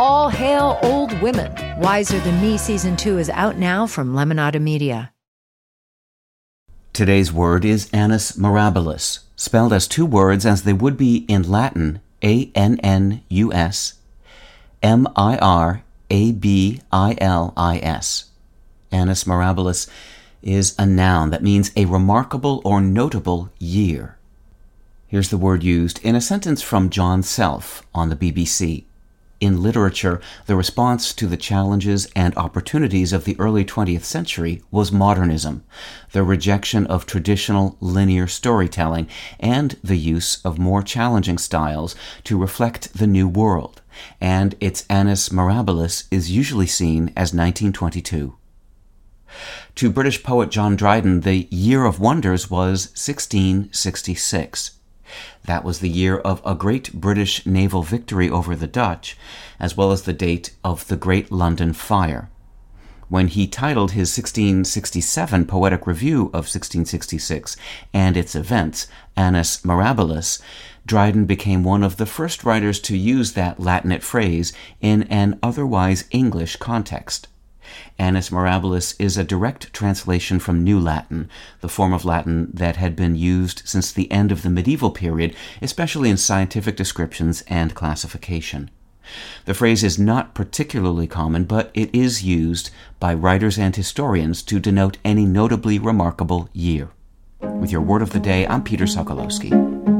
All hail old women. Wiser Than Me season two is out now from Lemonada Media. Today's word is annus mirabilis, spelled as two words as they would be in Latin A N N U S M I R A B I L I S. Annus mirabilis is a noun that means a remarkable or notable year. Here's the word used in a sentence from John Self on the BBC in literature, the response to the challenges and opportunities of the early 20th century was modernism, the rejection of traditional linear storytelling, and the use of more challenging styles to reflect the new world, and its annus mirabilis is usually seen as 1922. To British poet John Dryden, the Year of Wonders was 1666. That was the year of a great British naval victory over the Dutch, as well as the date of the Great London Fire. When he titled his 1667 poetic review of 1666 and its events, Annus Mirabilis, Dryden became one of the first writers to use that Latinate phrase in an otherwise English context. Annus Mirabilis is a direct translation from New Latin, the form of Latin that had been used since the end of the medieval period, especially in scientific descriptions and classification. The phrase is not particularly common, but it is used by writers and historians to denote any notably remarkable year. With your word of the day, I'm Peter Sokolowski.